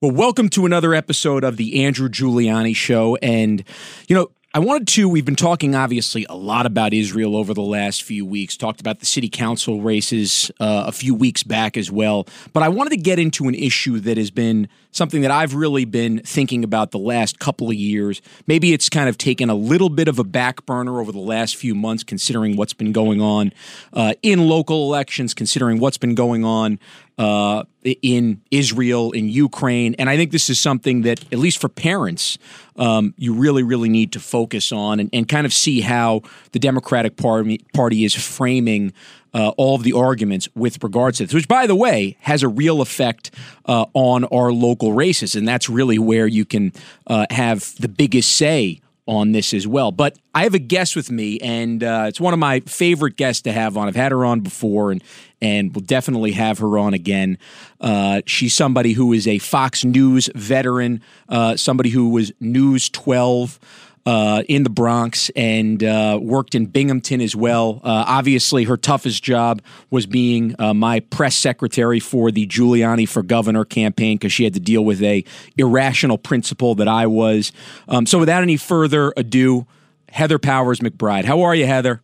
Well, welcome to another episode of the Andrew Giuliani Show. And, you know, I wanted to, we've been talking obviously a lot about Israel over the last few weeks, talked about the city council races uh, a few weeks back as well. But I wanted to get into an issue that has been something that I've really been thinking about the last couple of years. Maybe it's kind of taken a little bit of a back burner over the last few months, considering what's been going on uh, in local elections, considering what's been going on uh, in Israel, in Ukraine. And I think this is something that, at least for parents, um, you really, really need to focus on and, and, kind of see how the Democratic Party, party is framing uh, all of the arguments with regards to this, which, by the way, has a real effect uh, on our local races. And that's really where you can uh, have the biggest say on this as well. But I have a guest with me, and uh, it's one of my favorite guests to have on. I've had her on before, and and we'll definitely have her on again. Uh, she's somebody who is a Fox News veteran, uh, somebody who was News 12 uh, in the Bronx and uh, worked in Binghamton as well. Uh, obviously, her toughest job was being uh, my press secretary for the Giuliani for Governor campaign because she had to deal with a irrational principal that I was. Um, so, without any further ado, Heather Powers McBride. How are you, Heather?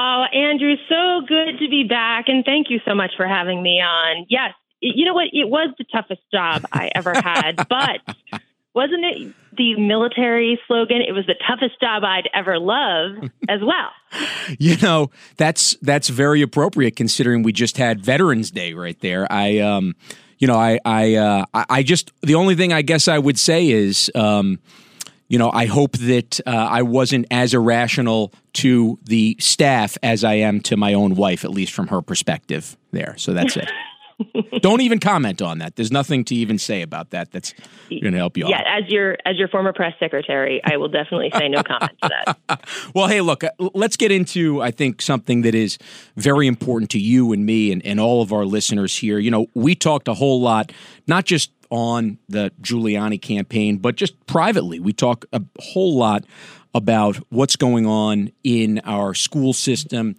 Oh, Andrew, so good to be back, and thank you so much for having me on. Yes, you know what? It was the toughest job I ever had, but wasn't it the military slogan? It was the toughest job I'd ever love as well. you know, that's that's very appropriate considering we just had Veterans Day right there. I um you know, I I uh I just the only thing I guess I would say is um you know, I hope that uh, I wasn't as irrational to the staff as I am to my own wife, at least from her perspective there. So that's it. Don't even comment on that. There's nothing to even say about that. That's going to help you. Out. Yeah, as your as your former press secretary, I will definitely say no comment to that. well, hey, look, uh, let's get into I think something that is very important to you and me and, and all of our listeners here. You know, we talked a whole lot, not just on the Giuliani campaign, but just privately. We talk a whole lot about what's going on in our school system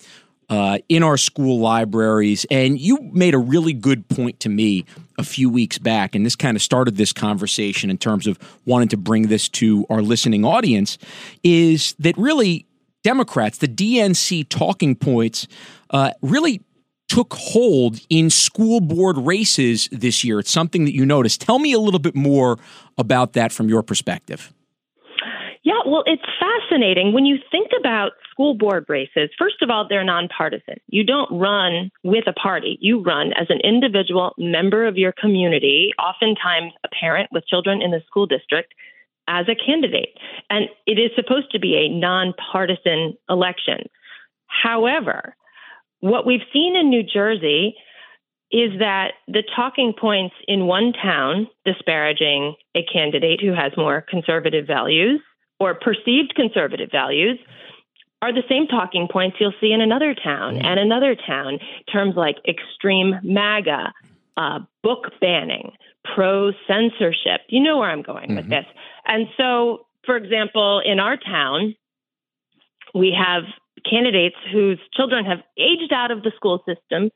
uh, in our school libraries. And you made a really good point to me a few weeks back, and this kind of started this conversation in terms of wanting to bring this to our listening audience. Is that really Democrats, the DNC talking points, uh, really took hold in school board races this year. It's something that you noticed. Tell me a little bit more about that from your perspective. Yeah, well, it's fascinating. When you think about school board races, first of all, they're nonpartisan. You don't run with a party, you run as an individual member of your community, oftentimes a parent with children in the school district, as a candidate. And it is supposed to be a nonpartisan election. However, what we've seen in New Jersey is that the talking points in one town disparaging a candidate who has more conservative values or perceived conservative values are the same talking points you'll see in another town and another town. Terms like extreme MAGA, uh, book banning, pro censorship. You know where I'm going mm-hmm. with this. And so, for example, in our town, we have candidates whose children have aged out of the school system,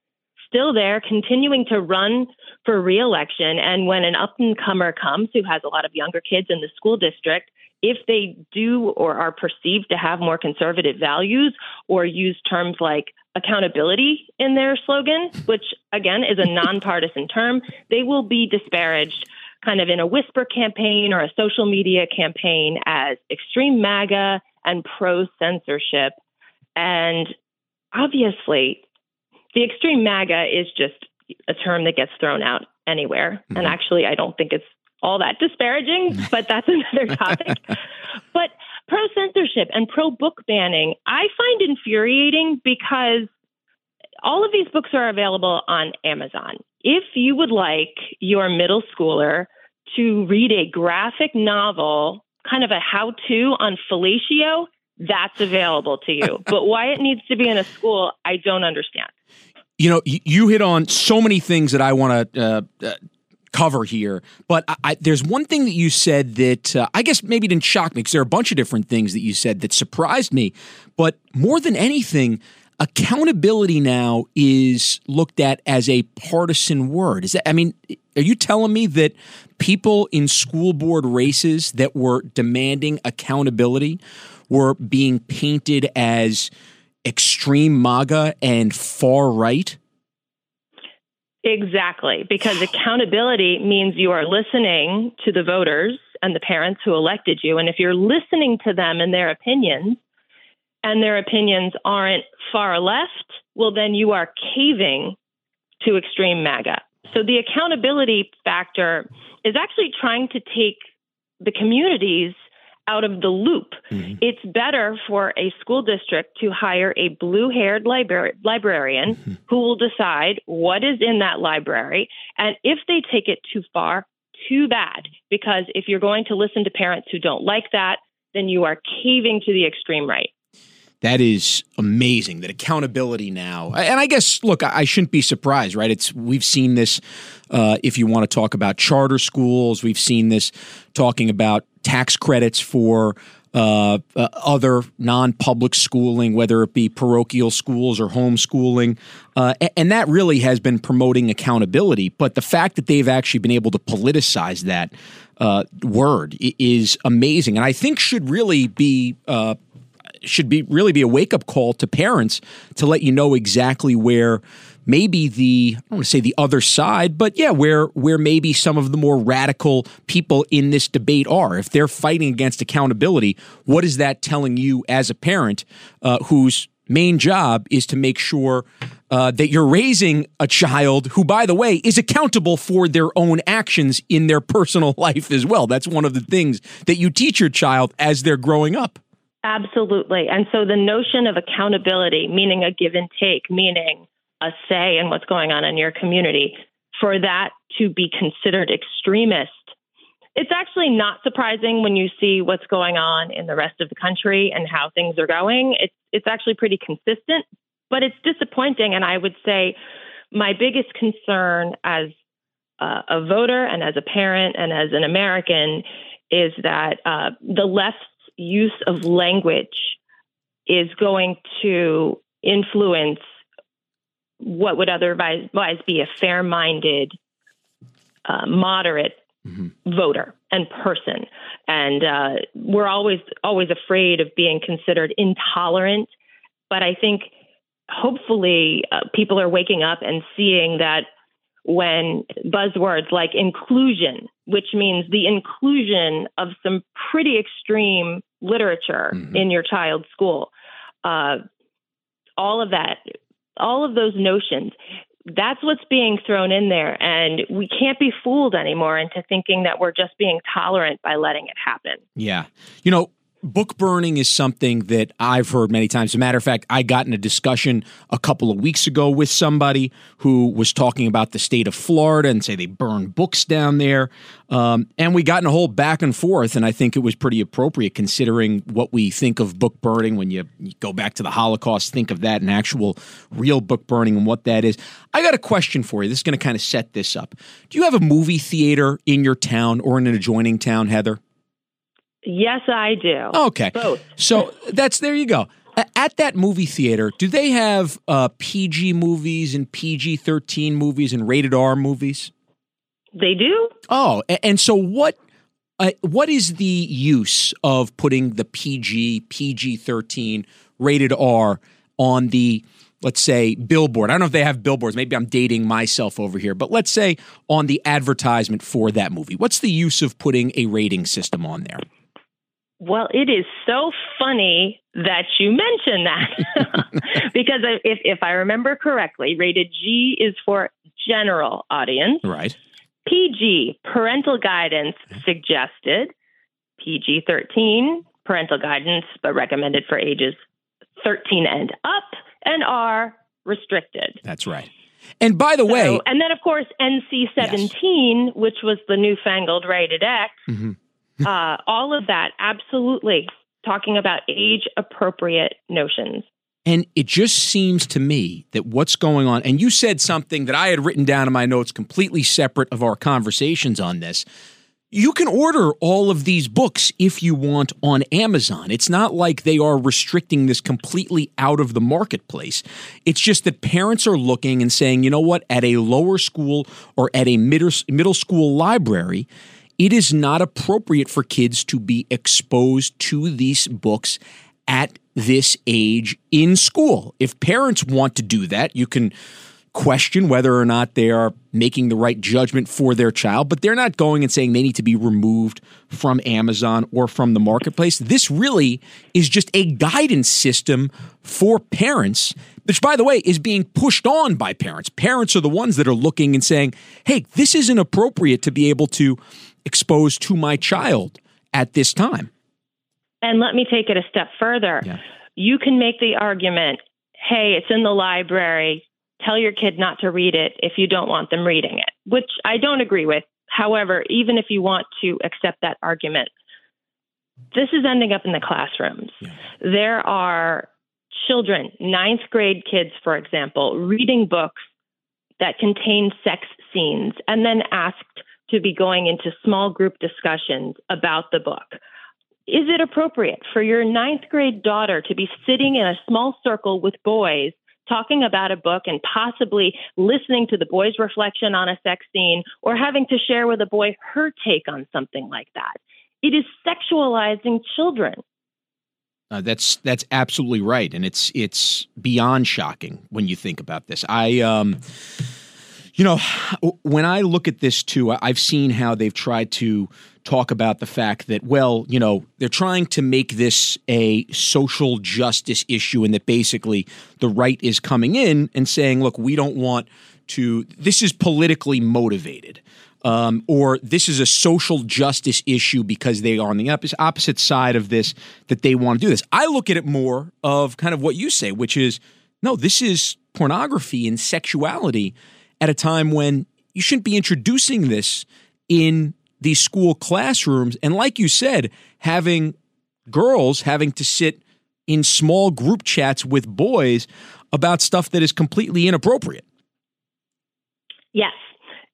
still there, continuing to run for reelection. And when an up and comer comes who has a lot of younger kids in the school district, if they do or are perceived to have more conservative values or use terms like accountability in their slogan, which again is a nonpartisan term, they will be disparaged kind of in a whisper campaign or a social media campaign as extreme MAGA and pro censorship. And obviously, the extreme MAGA is just a term that gets thrown out anywhere. Mm-hmm. And actually, I don't think it's all that disparaging, but that's another topic. but pro censorship and pro book banning, I find infuriating because all of these books are available on Amazon. If you would like your middle schooler to read a graphic novel, kind of a how to on fellatio, that's available to you. but why it needs to be in a school, I don't understand. You know, you hit on so many things that I want to uh, uh, cover here, but I, I, there's one thing that you said that uh, I guess maybe didn't shock me because there are a bunch of different things that you said that surprised me. But more than anything, accountability now is looked at as a partisan word. Is that? I mean, are you telling me that people in school board races that were demanding accountability were being painted as extreme MAGA and far right? Exactly, because accountability means you are listening to the voters and the parents who elected you. And if you're listening to them and their opinions, and their opinions aren't far left, well, then you are caving to extreme MAGA. So the accountability factor is actually trying to take the communities out of the loop. Mm-hmm. It's better for a school district to hire a blue haired libra- librarian mm-hmm. who will decide what is in that library. And if they take it too far, too bad. Because if you're going to listen to parents who don't like that, then you are caving to the extreme right. That is amazing. That accountability now, and I guess look, I shouldn't be surprised, right? It's we've seen this. Uh, if you want to talk about charter schools, we've seen this talking about tax credits for uh, uh, other non-public schooling, whether it be parochial schools or homeschooling, uh, and that really has been promoting accountability. But the fact that they've actually been able to politicize that uh, word is amazing, and I think should really be uh, should be really be a wake up call to parents to let you know exactly where maybe the I don't want to say the other side, but yeah, where where maybe some of the more radical people in this debate are. If they're fighting against accountability, what is that telling you as a parent uh, whose main job is to make sure uh, that you're raising a child who, by the way, is accountable for their own actions in their personal life as well. That's one of the things that you teach your child as they're growing up. Absolutely. And so the notion of accountability, meaning a give and take, meaning a say in what's going on in your community, for that to be considered extremist, it's actually not surprising when you see what's going on in the rest of the country and how things are going. It's it's actually pretty consistent, but it's disappointing. And I would say my biggest concern as uh, a voter and as a parent and as an American is that uh, the left use of language is going to influence what would otherwise be a fair minded, uh, moderate mm-hmm. voter and person. And uh, we're always, always afraid of being considered intolerant. But I think hopefully uh, people are waking up and seeing that when buzzwords like inclusion, which means the inclusion of some pretty extreme literature mm-hmm. in your child's school, uh, all of that, all of those notions, that's what's being thrown in there. And we can't be fooled anymore into thinking that we're just being tolerant by letting it happen. Yeah. You know, book burning is something that I've heard many times. As a matter of fact, I got in a discussion a couple of weeks ago with somebody who was talking about the state of Florida and say they burn books down there. Um, and we got in a whole back and forth, and I think it was pretty appropriate considering what we think of book burning when you, you go back to the Holocaust, think of that, an actual real book burning and what that is. I got a question for you. This is going to kind of set this up. Do you have a movie theater in your town or in an adjoining town, Heather? Yes, I do. Okay. Both. So that's there you go. At that movie theater, do they have uh, PG movies and PG 13 movies and rated R movies? They do. Oh, and so what? Uh, what is the use of putting the PG, PG 13, rated R on the, let's say, billboard? I don't know if they have billboards. Maybe I'm dating myself over here, but let's say on the advertisement for that movie. What's the use of putting a rating system on there? Well, it is so funny that you mention that because if, if I remember correctly, rated G is for general audience. Right. PG, parental guidance suggested. PG 13, parental guidance, but recommended for ages 13 and up, and R, restricted. That's right. And by the So- way, and then of course NC 17, which was the newfangled rated X, Mhm. uh, all of that absolutely talking about age appropriate notions. And it just seems to me that what's going on, and you said something that I had written down in my notes completely separate of our conversations on this. You can order all of these books if you want on Amazon. It's not like they are restricting this completely out of the marketplace. It's just that parents are looking and saying, you know what, at a lower school or at a middle, middle school library, it is not appropriate for kids to be exposed to these books at this age in school. If parents want to do that, you can question whether or not they are making the right judgment for their child, but they're not going and saying they need to be removed from Amazon or from the marketplace. This really is just a guidance system for parents, which, by the way, is being pushed on by parents. Parents are the ones that are looking and saying, hey, this isn't appropriate to be able to expose to my child at this time. And let me take it a step further. Yeah. You can make the argument, hey, it's in the library. Tell your kid not to read it if you don't want them reading it, which I don't agree with. However, even if you want to accept that argument, this is ending up in the classrooms. There are children, ninth grade kids, for example, reading books that contain sex scenes and then asked to be going into small group discussions about the book. Is it appropriate for your ninth grade daughter to be sitting in a small circle with boys talking about a book and possibly listening to the boy's reflection on a sex scene or having to share with a boy her take on something like that? It is sexualizing children. Uh, that's that's absolutely right, and it's it's beyond shocking when you think about this. I, um, you know, when I look at this too, I've seen how they've tried to talk about the fact that, well, you know, they're trying to make this a social justice issue, and that basically the right is coming in and saying, look, we don't want to. This is politically motivated um, or this is a social justice issue because they are on the opposite side of this that they want to do this. I look at it more of kind of what you say, which is no, this is pornography and sexuality at a time when you shouldn't be introducing this in these school classrooms. And like you said, having girls having to sit in small group chats with boys about stuff that is completely inappropriate. Yes.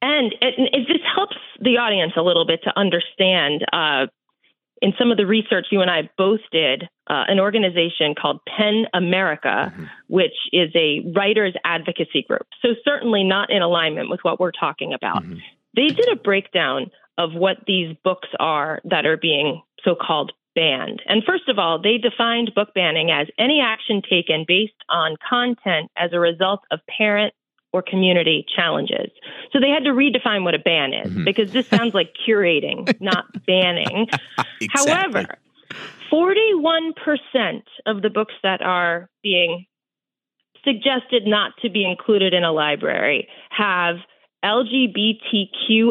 And it, it, this helps the audience a little bit to understand. Uh, in some of the research you and I both did, uh, an organization called Pen America, which is a writers advocacy group. So, certainly not in alignment with what we're talking about. They did a breakdown of what these books are that are being so called banned. And first of all, they defined book banning as any action taken based on content as a result of parent or community challenges. So they had to redefine what a ban is mm-hmm. because this sounds like curating, not banning. However, 41% of the books that are being suggested not to be included in a library have LGBTQIA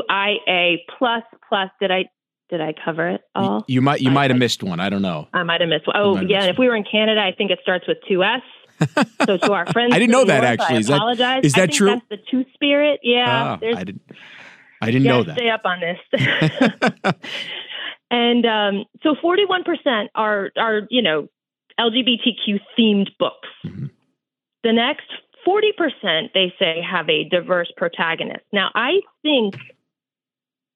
plus plus. Did I did I cover it all? You might you I- might have missed one. I don't know. I might have missed one. Oh, yeah. If we were in Canada, I think it starts with two S. so to our friends, I didn't know that, north, actually. I Is that- apologize. is I that true? That's the Two Spirit. Yeah, Ah, I didn't I didn't know that. Stay up on this. and um, so 41% are are you know LGBTQ themed books. Mhm. The next 40% they say have a diverse protagonist. Now I think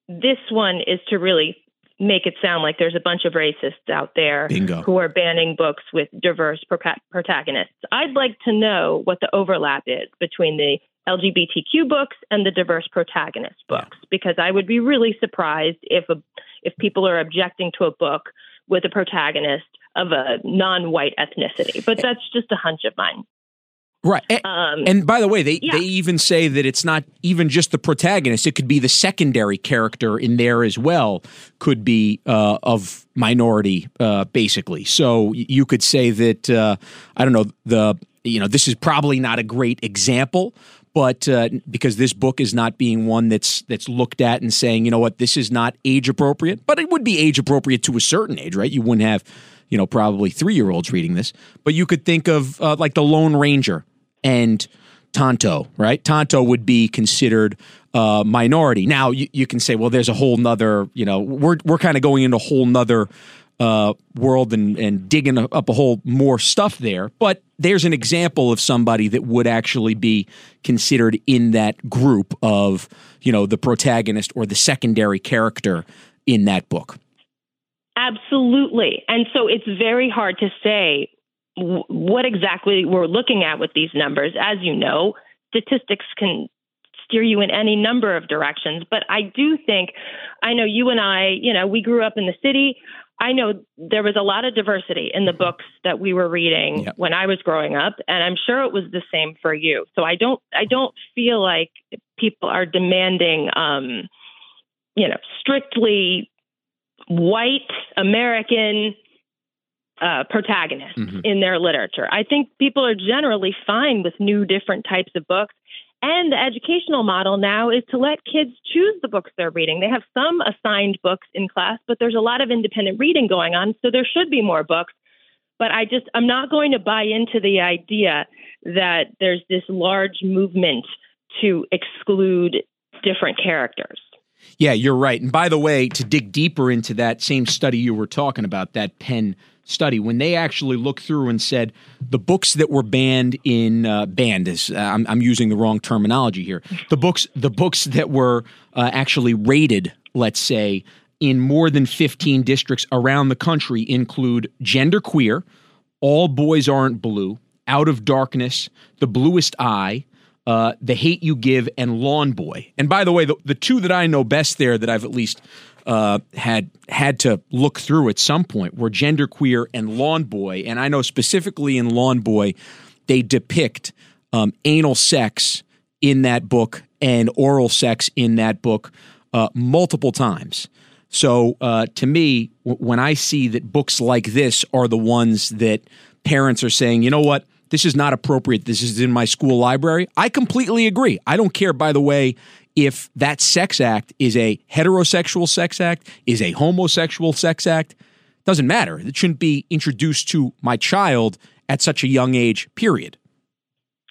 this one is to really make it sound like there's a bunch of racists out there Bingo. who are banning books with diverse protagonists. I'd like to know what the overlap is between the LGBTQ books and the diverse protagonist books because I would be really surprised if a, if people are objecting to a book with a protagonist of a non-white ethnicity. But eh. that's just a hunch of mine. Right. A- Um, And by the way, they, Yeah. they even say that it's not even just the protagonist; it could be the secondary character in there as well. Could be uh, of minority, uh, basically. So you could say that uh, I don't know the you know this is probably not a great example, but uh, because this book is not being one that's that's looked at and saying you know what this is not age appropriate, but it would be age appropriate to a certain age, right? You wouldn't have you know probably three year olds reading this, but you could think of uh, like the Lone Ranger and Tonto, right? Tonto would be considered uh, minority. Now you, you can say, well, there's a whole nother, you know, we're we're kind of going into a whole nother uh, world and, and digging up a whole more stuff there. But there's an example of somebody that would actually be considered in that group of, you know, the protagonist or the secondary character in that book. Absolutely. And so it's very hard to say what exactly we're looking at with these numbers. As you know, statistics can steer you in any number of directions. But I do think, I know you and I, you know, we grew up in the city. I know there was a lot of diversity in the books that we were reading when I was growing up, and I'm sure it was the same for you. So I don't, I don't feel like people are demanding, um, you know, strictly white American uh, protagonists mm-hmm. in their literature. I think people are generally fine with new, different types of books. And the educational model now is to let kids choose the books they're reading. They have some assigned books in class, but there's a lot of independent reading going on, so there should be more books. But I just, I'm not going to buy into the idea that there's this large movement to exclude different characters. Yeah, you're right. And by the way, to dig deeper into that same study you were talking about, that Pen study, when they actually looked through and said the books that were banned in uh, banned is uh, I'm, I'm, using the wrong terminology here. The books the books that were uh, actually rated, let's say, in more than 15 districts around the country include Genderqueer, All Boys Aren't Blue, Out of Darkness, The Bluest Eye, uh, The Hate You Give, and Lawn Boy. And by the way, the, the two that I know best there that I've at least uh, had had to look through at some point were Genderqueer and Lawn Boy. And I know specifically in Lawn Boy, they depict um, anal sex in that book and oral sex in that book uh, multiple times. So uh, to me, w- when I see that books like this are the ones that parents are saying, you know what, this is not appropriate. This is in my school library. I completely agree. I don't care, by the way, if that sex act is a heterosexual sex act, is a homosexual sex act. Doesn't matter. It shouldn't be introduced to my child at such a young age, period.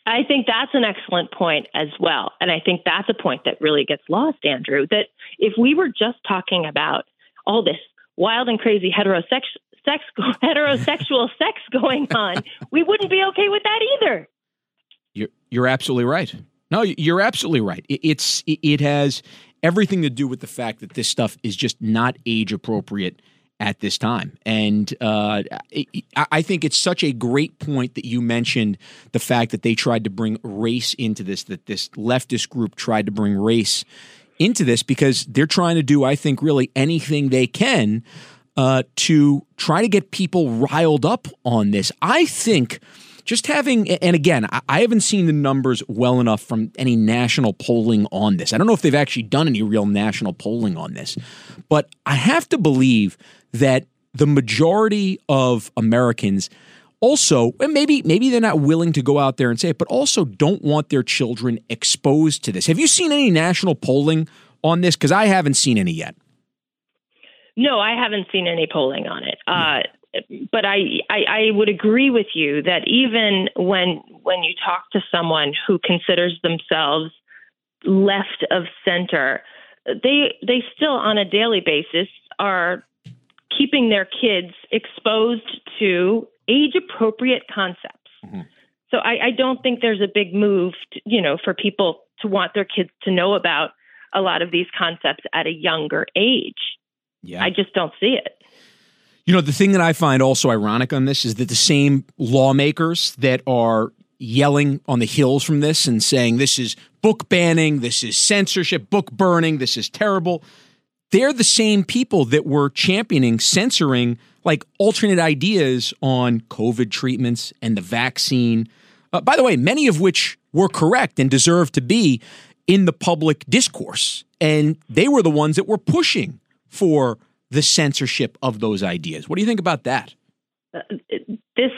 I think that's an excellent point as well. And I think that's a point that really gets lost, Andrew, that if we were just talking about all this wild and crazy heterosexual sex heterosexual sex going on, we wouldn't be okay with that either. You're you're absolutely right. No, you're absolutely right. It's it has everything to do with the fact that this stuff is just not age appropriate at this time. And uh, I think it's such a great point that you mentioned the fact that they tried to bring race into this, that this leftist group tried to bring race into this because they're trying to do, I think, really anything they can uh, to try to get people riled up on this. I think just having, and again, I haven't seen the numbers well enough from any national polling on this. I don't know if they've actually done any real national polling on this, but I have to believe that the majority of Americans also and maybe maybe they're not willing to go out there and say it but also don't want their children exposed to this. Have you seen any national polling on this? Because i haven't seen any yet. No i haven't seen any polling on it. Uh, but I, I, I would agree with you that even when when you talk to someone who considers themselves left of center, they they still on a daily basis are keeping their kids exposed to age appropriate concepts. Mm-hmm. So I, I don't think there's a big move, to, you know, for people to want their kids to know about a lot of these concepts at a younger age. Yeah. I just don't see it. You know, the thing that I find also ironic on this is that the same lawmakers that are yelling on the hills from this and saying this is book banning, this is censorship, book burning, this is terrible. They're the same people that were championing censoring like alternate ideas on COVID treatments and the vaccine. Uh, by the way, many of which were correct and deserve to be in the public discourse. And they were the ones that were pushing for the censorship of those ideas. What do you think about that? Uh, this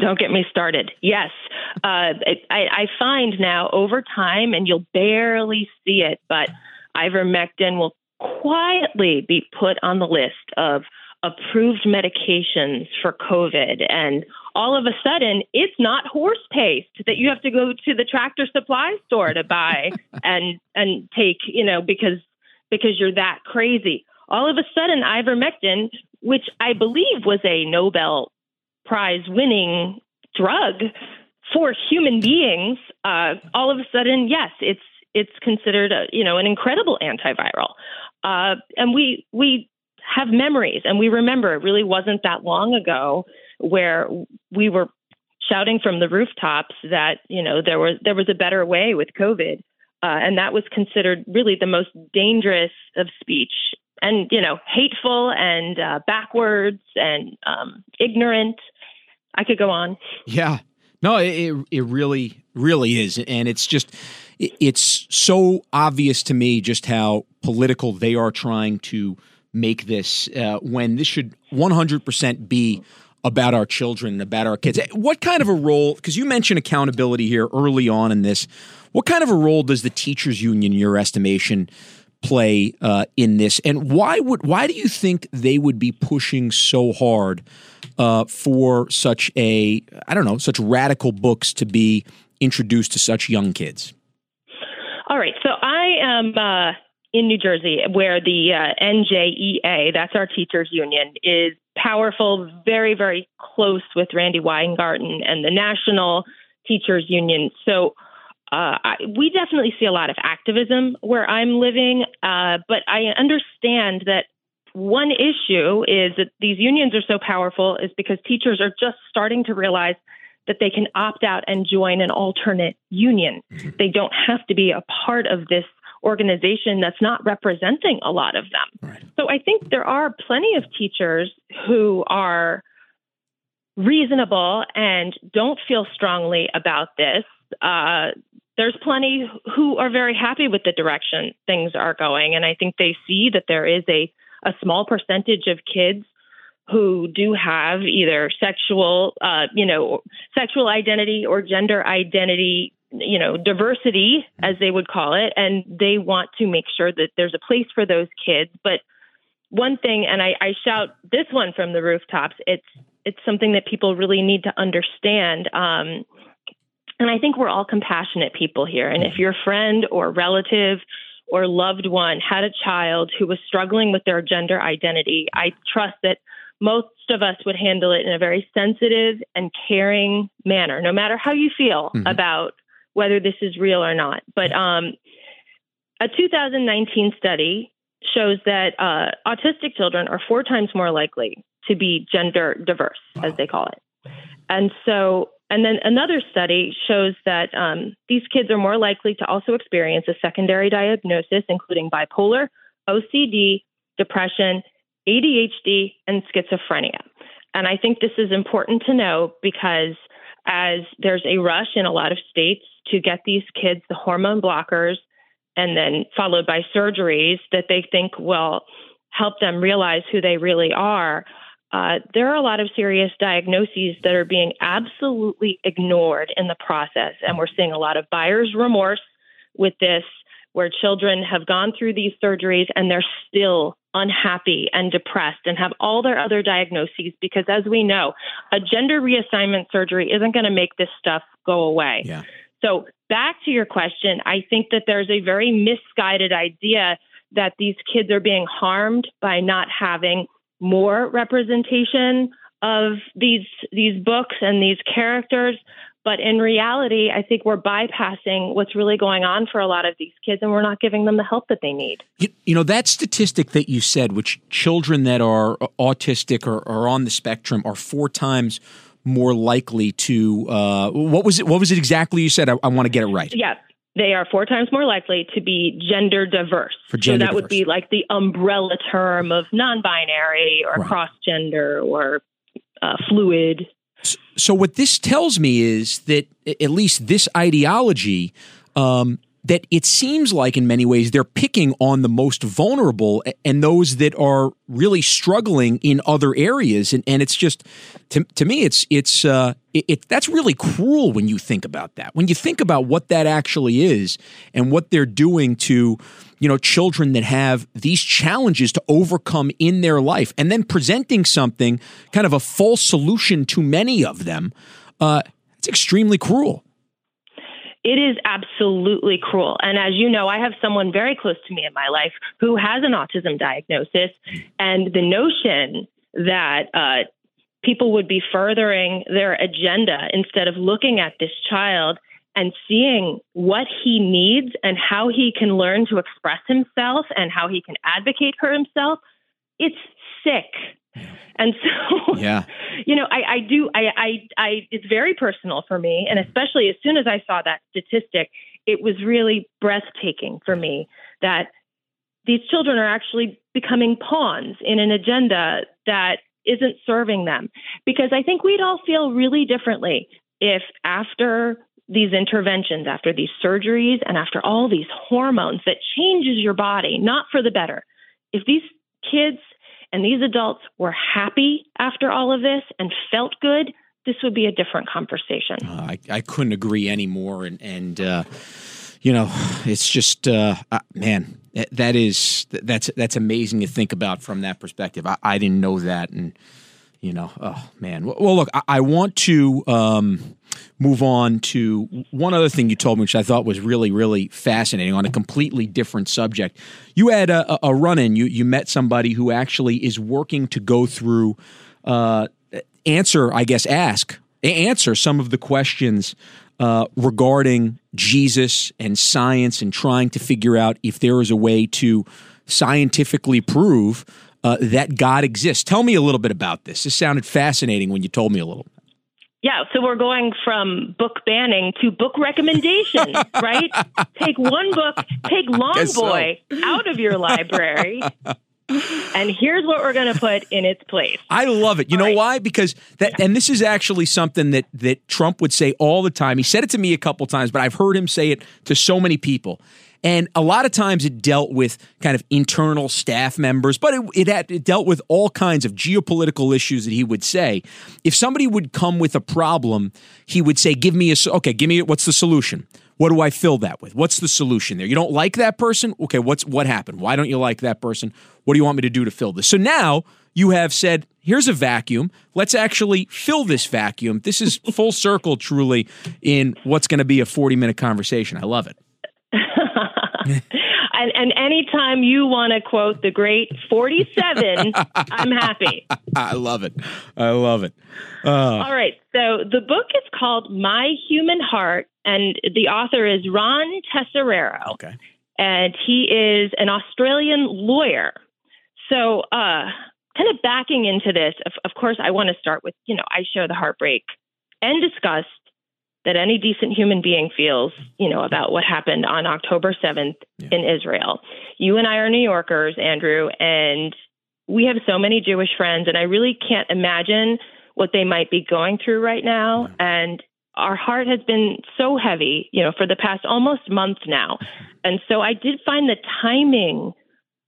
don't get me started. Yes, uh, I, I, find now over time, and you'll barely see it, but ivermectin will quietly be put on the list of approved medications for COVID. And all of a sudden, it's not horse paste that you have to go to the tractor supply store to buy and and take, you know, because because you're that crazy. All of a sudden, ivermectin, which I believe was a Nobel Prize winning drug for human beings, uh, all of a sudden, yes, it's it's considered a, you know an incredible antiviral. Uh, and we we have memories and we remember it really wasn't that long ago where we were shouting from the rooftops that you know there was there was a better way with COVID, uh, and that was considered really the most dangerous of speech, and you know hateful and uh, backwards and um, ignorant. I could go on. Yeah, no, it it really really is, and it's just it's so obvious to me just how political they are trying to make this uh, when this should 100% be about our children, and about our kids. What kind of a role, because you mentioned accountability here early on in this, what kind of a role does the teachers union, your estimation, play uh, in this? And why would why do you think they would be pushing so hard uh, for such a I don't know such radical books to be introduced to such young kids? All right, so I am uh, in New Jersey, where the uh, NJEA, that's our teachers union, is powerful, very, very close with Randi Weingarten and the National Teachers Union. So uh, I, we definitely see a lot of activism where I'm living, uh, but I understand that one issue is that these unions are so powerful is because teachers are just starting to realize that they can opt out and join an alternate union. Mm-hmm. They don't have to be a part of this organization that's not representing a lot of them. Right. So I think there are plenty of teachers who are reasonable and don't feel strongly about this. Uh, there's plenty who are very happy with the direction things are going. And I think they see that there is a, a small percentage of kids who do have either sexual, uh, you know, sexual identity or gender identity you know, diversity, as they would call it, and they want to make sure that there's a place for those kids. But one thing, and I, I shout this one from the rooftops, it's it's something that people really need to understand. Um, and I think we're all compassionate people here. And if your friend or relative or loved one had a child who was struggling with their gender identity, I trust that most of us would handle it in a very sensitive and caring manner, no matter how you feel mm-hmm. about whether this is real or not. But um, a 2019 study shows that uh, autistic children are four times more likely to be gender diverse, wow. as they call it. And so, and then another study shows that um, these kids are more likely to also experience a secondary diagnosis, including bipolar, OCD, depression, ADHD, and schizophrenia. And I think this is important to know because as there's a rush in a lot of states to get these kids the hormone blockers and then followed by surgeries that they think will help them realize who they really are. Uh, there are a lot of serious diagnoses that are being absolutely ignored in the process. And we're seeing a lot of buyer's remorse with this, where children have gone through these surgeries and they're still unhappy and depressed and have all their other diagnoses because, as we know, a gender reassignment surgery isn't going to make this stuff go away. Yeah. So, back to your question, I think that there's a very misguided idea that these kids are being harmed by not having more representation of these these books and these characters but in reality i think we're bypassing what's really going on for a lot of these kids and we're not giving them the help that they need you, you know that statistic that you said which children that are autistic or, or on the spectrum are four times more likely to uh, what was it? What was it exactly you said? I, I want to get it right. Yeah, they are four times more likely to be gender diverse. For gender so that diverse. would be like the umbrella term of non-binary or right. cross-gender or uh, fluid. So, so, what this tells me is that at least this ideology um, that it seems like in many ways they're picking on the most vulnerable and those that are really struggling in other areas and, and it's just to, to me it's it's uh, it, it, that's really cruel when you think about that when you think about what that actually is and what they're doing to you know, children that have these challenges to overcome in their life and then presenting something, kind of a false solution to many of them, uh, it's extremely cruel. It is absolutely cruel. And as you know, I have someone very close to me in my life who has an autism diagnosis. And the notion that uh, people would be furthering their agenda instead of looking at this child and seeing what he needs and how he can learn to express himself and how he can advocate for himself, it's sick. And so, yeah, you know, I, I do, I, I, I, it's very personal for me. And mm-hmm. especially as soon as I saw that statistic, it was really breathtaking for me that these children are actually becoming pawns in an agenda that isn't serving them. Because I think we'd all feel really differently if after these interventions, after these surgeries, and after all these hormones that changes your body, not for the better, if these kids and these adults were happy after all of this and felt good, this would be a different conversation. Uh, I, I couldn't agree anymore. And, and uh, you know, it's just, uh, man, that is, that's, that's amazing to think about from that perspective. I, I didn't know that. And, you know, oh man. Well, look, I, I want to um, move on to one other thing you told me, which I thought was really, really fascinating on a completely different subject. You had a, a run in. You you met somebody who actually is working to go through, uh, answer, I guess, ask answer some of the questions uh, regarding Jesus and science, and trying to figure out if there is a way to scientifically prove uh, that God exists. Tell me a little bit about this. This sounded fascinating when you told me a little. Yeah, so we're going from book banning to book recommendation, right? Take one book, take Lawn Boy so. out of your library. and here's what we're going to put in its place. I love it. You all know right. why? Because that, yeah. and this is actually something that that Trump would say all the time. He said it to me a couple times, but I've heard him say it to so many people. And a lot of times it dealt with kind of internal staff members, but it, it, had, it dealt with all kinds of geopolitical issues that he would say. If somebody would come with a problem, he would say, Give me a, okay, give me, what's the solution? What do I fill that with? What's the solution there? You don't like that person? Okay, what's what happened? Why don't you like that person? What do you want me to do to fill this? So now you have said, here's a vacuum. Let's actually fill this vacuum. This is full circle, truly, in what's going to be a 40 minute conversation. I love it. and, and anytime you want to quote the great 47, I'm happy. I love it. I love it. Uh, All right. So the book is called My Human Heart, and the author is Ron Tesoriero. Okay. And he is an Australian lawyer. So, uh, kind of backing into this, of, of course, I want to start with, you know, I share the heartbreak and disgust that any decent human being feels, you know, about what happened on October 7th yeah. in Israel. You and I are New Yorkers, Andrew, and we have so many Jewish friends, and I really can't imagine what they might be going through right now. Yeah. And our heart has been so heavy, you know, for the past almost month now. And so I did find the timing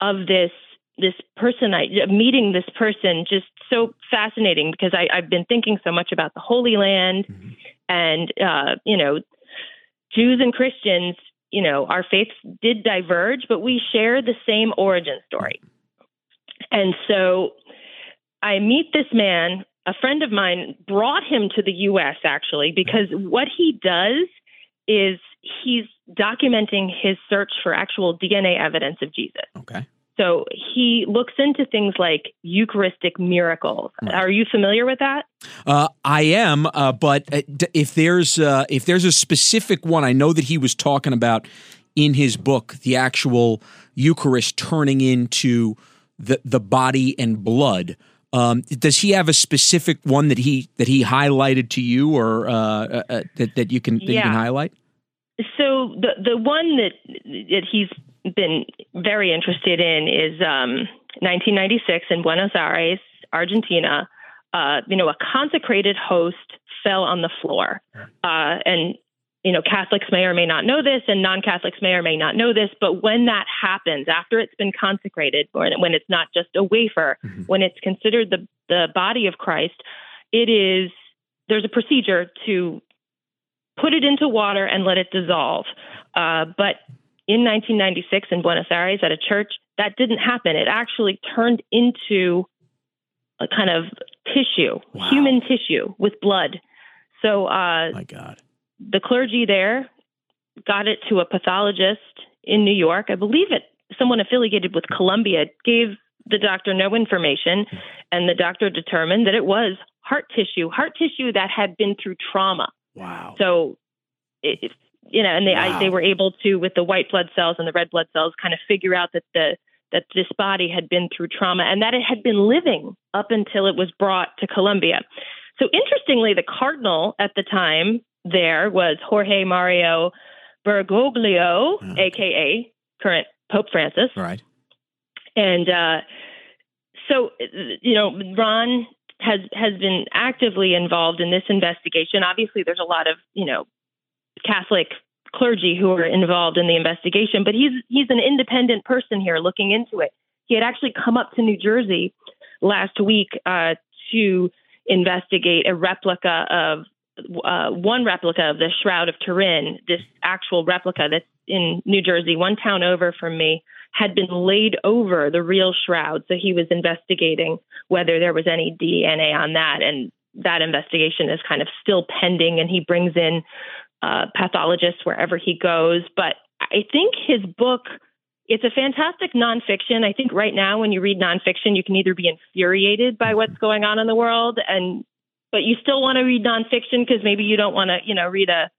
of this this person I meeting this person just so fascinating because I, I've been thinking so much about the Holy Land mm-hmm and uh, you know, Jews and Christians, you know, our faiths did diverge, but we share the same origin story. And so I meet this man. A friend of mine brought him to the U.S. actually because what he does is he's documenting his search for actual DNA evidence of Jesus. Okay. So he looks into things like Eucharistic miracles. Right. Are you familiar with that? Uh, I am, uh, but uh, if there's uh, if there's a specific one, I know that he was talking about in his book the actual Eucharist turning into the the body and blood. Um, does he have a specific one that he that he highlighted to you, or uh, uh, that that you can that yeah. you can highlight? So the the one that that he's been very interested in is um, 1996 in Buenos Aires, Argentina. Uh, you know, a consecrated host fell on the floor, uh, and you know, Catholics may or may not know this, and non-Catholics may or may not know this. But when that happens, after it's been consecrated, or when it's not just a wafer, mm-hmm. when it's considered the the body of Christ, it is there's a procedure to put it into water and let it dissolve. Uh, but in 1996 in Buenos Aires at a church, that didn't happen. It actually turned into a kind of tissue, wow. human tissue with blood. So, uh, my God, the clergy there got it to a pathologist in New York. I believe it someone affiliated with Columbia gave the doctor no information, and the doctor determined that it was heart tissue, heart tissue that had been through trauma. Wow. So, it, you know, and they wow. I, they were able to, with the white blood cells and the red blood cells, kind of figure out that the that this body had been through trauma and that it had been living up until it was brought to Columbia. So, interestingly, the cardinal at the time there was Jorge Mario Bergoglio, aka current Pope Francis. Right. And uh, so, you know, Ron has has been actively involved in this investigation. Obviously, there's a lot of you know Catholic clergy who are involved in the investigation, but he's he's an independent person here looking into it. He had actually come up to New Jersey last week uh, to investigate a replica of uh, one replica of the Shroud of Turin, this actual replica that's in New Jersey, one town over from me, had been laid over the real shroud. So he was investigating whether there was any DNA on that. And that investigation is kind of still pending. And he brings in uh, pathologists wherever he goes. But I think his book. It's a fantastic nonfiction. I think right now, when you read nonfiction, you can either be infuriated by what's going on in the world and but you still want to read nonfiction because maybe you don't want to, you know, read a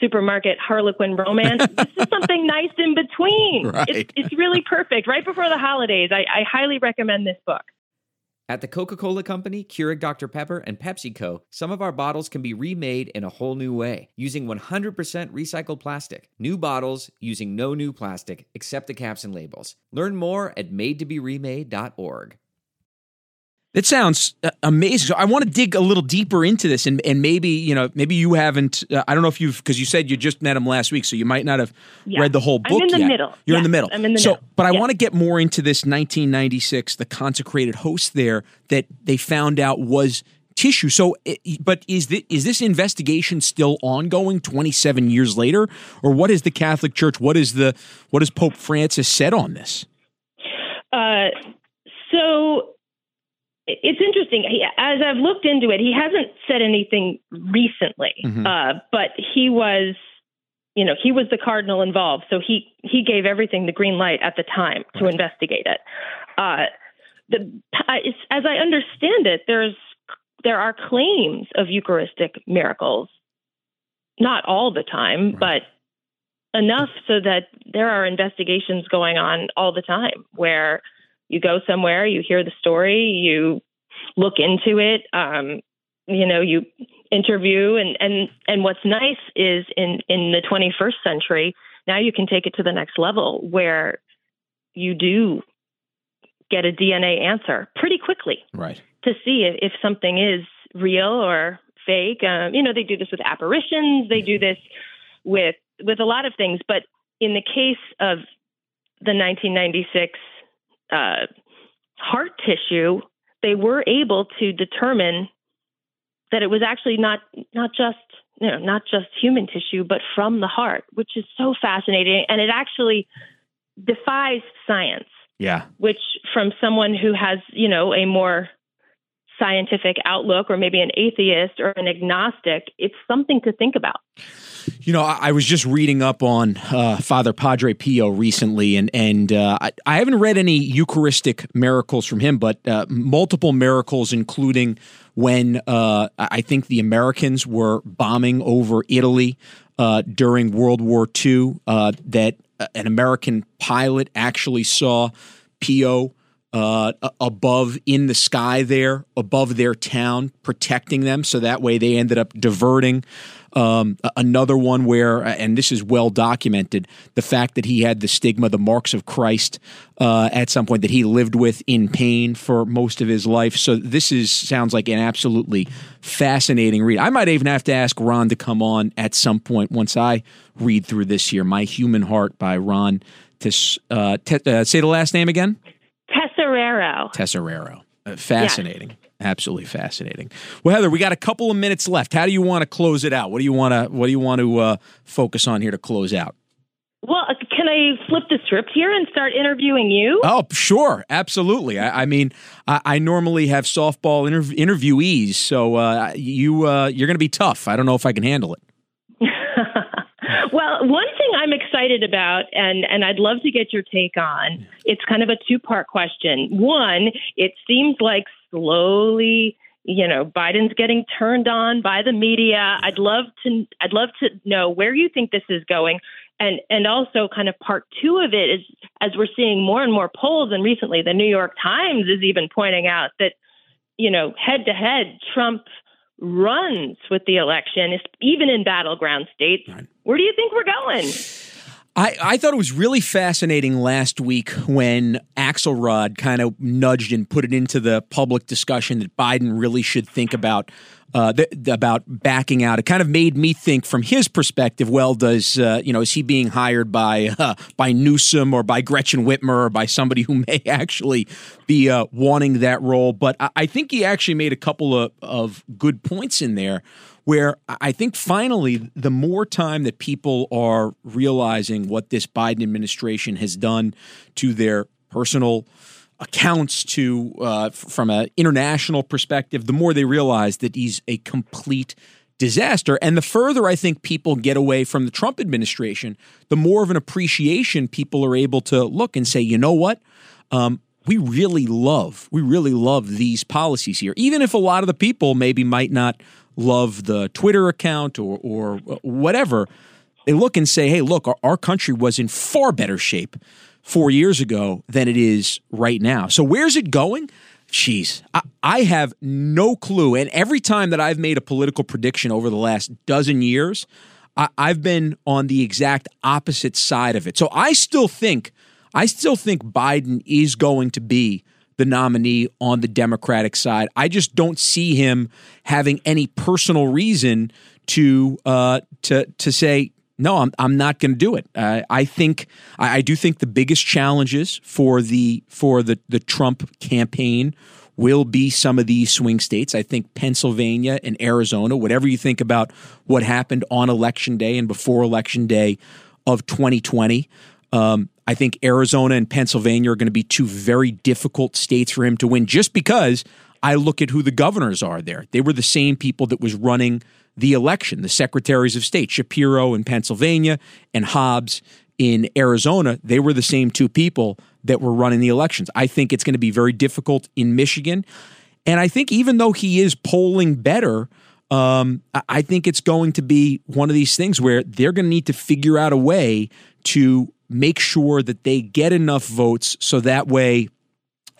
supermarket harlequin romance. this is something nice in between. Right. It's, it's really perfect. Right before the holidays, I, I highly recommend this book. At the Coca Cola Company, Keurig Dr. Pepper, and PepsiCo, some of our bottles can be remade in a whole new way using 100% recycled plastic. New bottles using no new plastic except the caps and labels. Learn more at madetoberemade.org. It sounds uh, amazing. So I want to dig a little deeper into this, and, and maybe you know, maybe you haven't. Uh, I don't know if you've because you said you just met him last week, so you might not have yeah. read the whole book. I'm in the yet. middle. You're yeah, in the middle. I'm in the so, middle. but I want to get more into this 1996, the consecrated host there that they found out was tissue. So, but is this, is this investigation still ongoing 27 years later, or what is the Catholic Church? What is the what has Pope Francis said on this? Uh, so it's interesting. He, as I've looked into it, he hasn't said anything recently, mm-hmm. uh, but he was, you know, he was the cardinal involved, so he he gave everything the green light at the time to investigate it. Uh, the as I understand it, there's there are claims of Eucharistic miracles, not all the time, right. but enough so that there are investigations going on all the time where you go somewhere, you hear the story, you look into it, um, you know, you interview, and and and what's nice is in in the 21st century now you can take it to the next level where you do get a DNA answer pretty quickly, right? To see if, if something is real or fake. Um, you know, they do this with apparitions, they do this with with a lot of things, but in the case of the 1996 uh, heart tissue, they were able to determine that it was actually not not just you know not just human tissue, but from the heart, which is so fascinating, and it actually defies science. Yeah, which from someone who has you know a more scientific outlook or maybe an atheist or an agnostic, it's something to think about. You know, I, I was just reading up on uh, Father Padre Pio recently, and and uh, I, I, haven't read any Eucharistic miracles from him, but uh, multiple miracles, including when uh, I think the Americans were bombing over Italy uh, during World War II, uh, that an American pilot actually saw Pio uh, above in the sky there, above their town, protecting them. So that way they ended up diverting. Um, another one where, and this is well documented, the fact that he had the stigma, the marks of Christ uh, at some point that he lived with in pain for most of his life. So this is sounds like an absolutely fascinating read. I might even have to ask Ron to come on at some point once I read through this here, My Human Heart by Ron. To uh, uh, say the last name again. Tesoriero. Tesserero. Uh, fascinating. Yes. Absolutely fascinating. Well, Heather, we got a couple of minutes left. How do you want to close it out? What do you want to What do you want to uh, focus on here to close out? Well, uh, can I flip the script here and start interviewing you? Oh, sure, absolutely. I, I mean, I, I, normally have softball interv- interviewees, so uh, you uh, you're going to be tough. I don't know if I can handle it. well, one I'm excited about, and and I'd love to get your take on. It's kind of a two part question. One, it seems like slowly you know Biden's getting turned on by the media. I'd love to I'd love to know where you think this is going and and also kind of part two of it is as we're seeing more and more polls and recently the New York Times is even pointing out that you know head to head Trump runs with the election even in battleground states right. where do you think we're going I, I thought it was really fascinating last week when Axelrod kind of nudged and put it into the public discussion that Biden really should think about uh, th- about backing out. It kind of made me think, from his perspective, well, does uh, you know is he being hired by uh, by Newsom or by Gretchen Whitmer or by somebody who may actually be uh, wanting that role? But I-, I think he actually made a couple of, of good points in there where I think finally, the more time that people are realizing what this Biden administration has done to their personal accounts to uh, from an international perspective, the more they realize that he's a complete disaster. And the further I think people get away from the Trump administration, the more of an appreciation people are able to look and say, you know what? Um, we really love, we really love these policies here. Even if a lot of the people maybe might not love the Twitter account or, or whatever, they look and say, hey, look, our, our country was in far better shape four years ago than it is right now. So where's it going? Jeez, I, I, have no clue. And every time that I've made a political prediction over the last dozen years, I, I've been on the exact opposite side of it. So I still think, I still think Biden is going to be the nominee on the Democratic side. I just don't see him having any personal reason to uh, to to say no, I'm I'm not going to do it. Uh, I think I, I, do think the biggest challenges for the for the the Trump campaign will be some of these swing states. I think Pennsylvania and Arizona, whatever you think about what happened on election day and before election day of 2020. Um, I think Arizona and Pennsylvania are going to be two very difficult states for him to win just because I look at who the governors are there. They were the same people that was running the election, the secretaries of state, Shapiro in Pennsylvania and Hobbs in Arizona, they were the same two people that were running the elections. I think it's going to be very difficult in Michigan. And I think even though he is polling better, um, I think it's going to be one of these things where they're going to need to figure out a way to make sure that they get enough votes so that way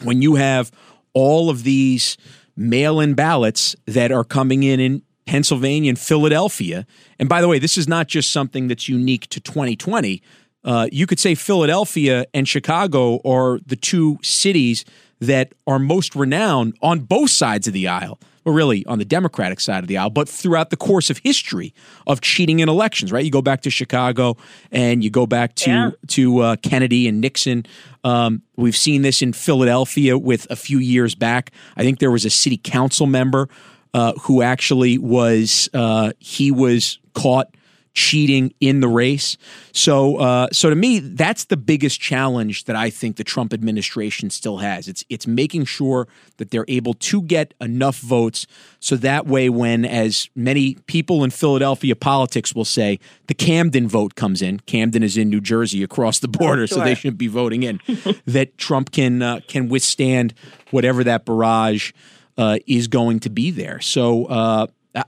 when you have all of these mail in ballots that are coming in in Pennsylvania and Philadelphia. And by the way, this is not just something that's unique to 2020. Uh, you could say Philadelphia and Chicago are the two cities that are most renowned on both sides of the aisle or really on the Democratic side of the aisle, but throughout the course of history of cheating in elections, right? You go back to Chicago and you go back to yeah. to uh, Kennedy and Nixon. Um, we've seen this in Philadelphia with a few years back. I think there was a city council member uh, who actually was uh, he was caught cheating in the race. So, uh, so to me, that's the biggest challenge that I think the Trump administration still has. It's it's making sure that they're able to get enough votes so that way, when as many people in Philadelphia politics will say, the Camden vote comes in. Camden is in New Jersey, across the border, oh, sure. so they shouldn't be voting in. that Trump can uh, can withstand whatever that barrage uh, is going to be there. So uh,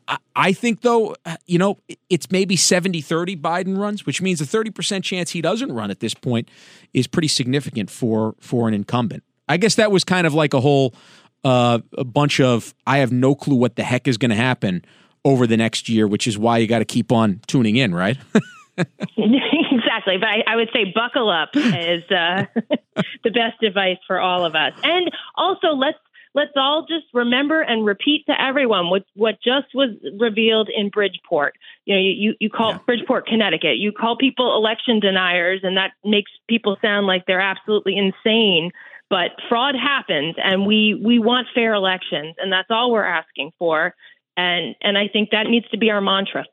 I, I, think, though, you know, it's maybe 70 30 Biden runs, which means a 30% chance he doesn't run at this point is pretty significant for, for an incumbent. I guess that was kind of like a whole uh, a bunch of I have no clue what the heck is going to happen over the next year, which is why you got to keep on tuning in, right? exactly. But I, I, would say buckle up is uh, the best advice for all of us. And also, let's let's all just remember and repeat to everyone what what just was revealed in Bridgeport. You know, you you call yeah. Bridgeport, Connecticut. You call people election deniers, and that makes people sound like they're absolutely insane. But fraud happens, and we we want fair elections, and that's all we're asking for. And and I think that needs to be our mantra.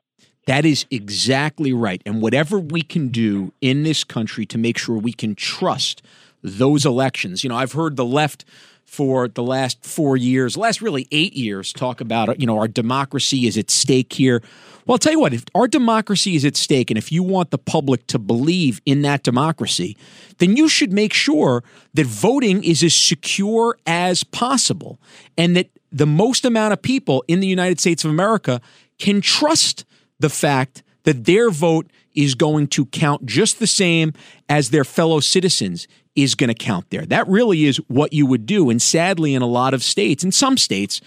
That is exactly right. And whatever we can do in this country to make sure we can trust those elections. You know, I've heard the left for the last four years, last really eight years, talk about, you know, our democracy is at stake here. Well, I'll tell you what, if our democracy is at stake, and if you want the public to believe in that democracy, then you should make sure that voting is as secure as possible and that the most amount of people in the United States of America can trust the fact that their vote is going to count just the same as their fellow citizens is going to count there. That really is what you would do. And sadly, in a lot of states, in some states,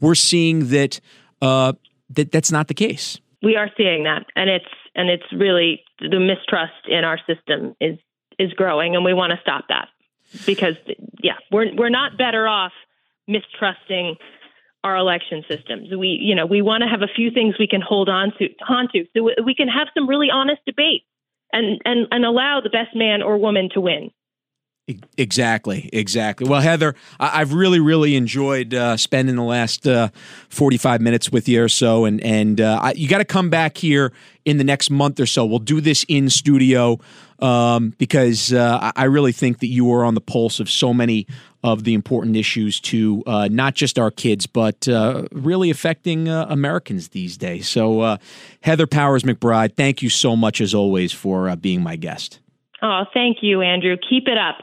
we're seeing that uh, that that's not the case. We are seeing that, and it's and it's really the mistrust in our system is is growing, and we want to stop that because yeah, we're we're not better off mistrusting our election systems. We, you know, we want to have a few things we can hold on to, on to, so we can have some really honest debate and and and allow the best man or woman to win. Exactly, exactly. Well, Heather, I've really, really enjoyed uh, spending the last uh, forty-five minutes with you or so, and and uh, I, you got to come back here in the next month or so. We'll do this in studio um, because uh, I really think that you are on the pulse of so many of the important issues to uh, not just our kids, but uh, really affecting Americans these days. So, Heather Powers McBride, thank you so much as always for being my guest. Oh, thank you, Andrew. Keep it up.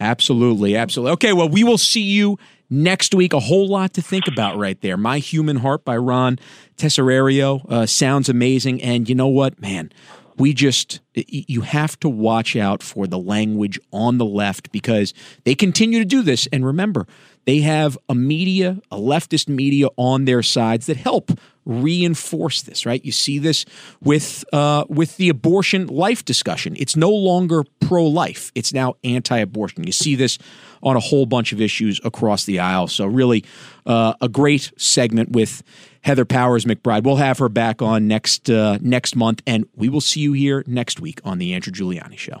Absolutely, absolutely. Okay, well, we will see you next week. A whole lot to think about right there. My Human Heart by Ron Tesoriero uh, sounds amazing. And you know what, man? We just, you have to watch out for the language on the left because they continue to do this. And remember, they have a media, a leftist media on their sides that help reinforce this, right? You see this with uh, with the abortion life discussion. It's no longer pro life; it's now anti-abortion. You see this on a whole bunch of issues across the aisle. So, really, uh, a great segment with Heather Powers McBride. We'll have her back on next uh, next month, and we will see you here next week on the Andrew Giuliani Show.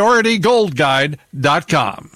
PriorityGoldGuide.com.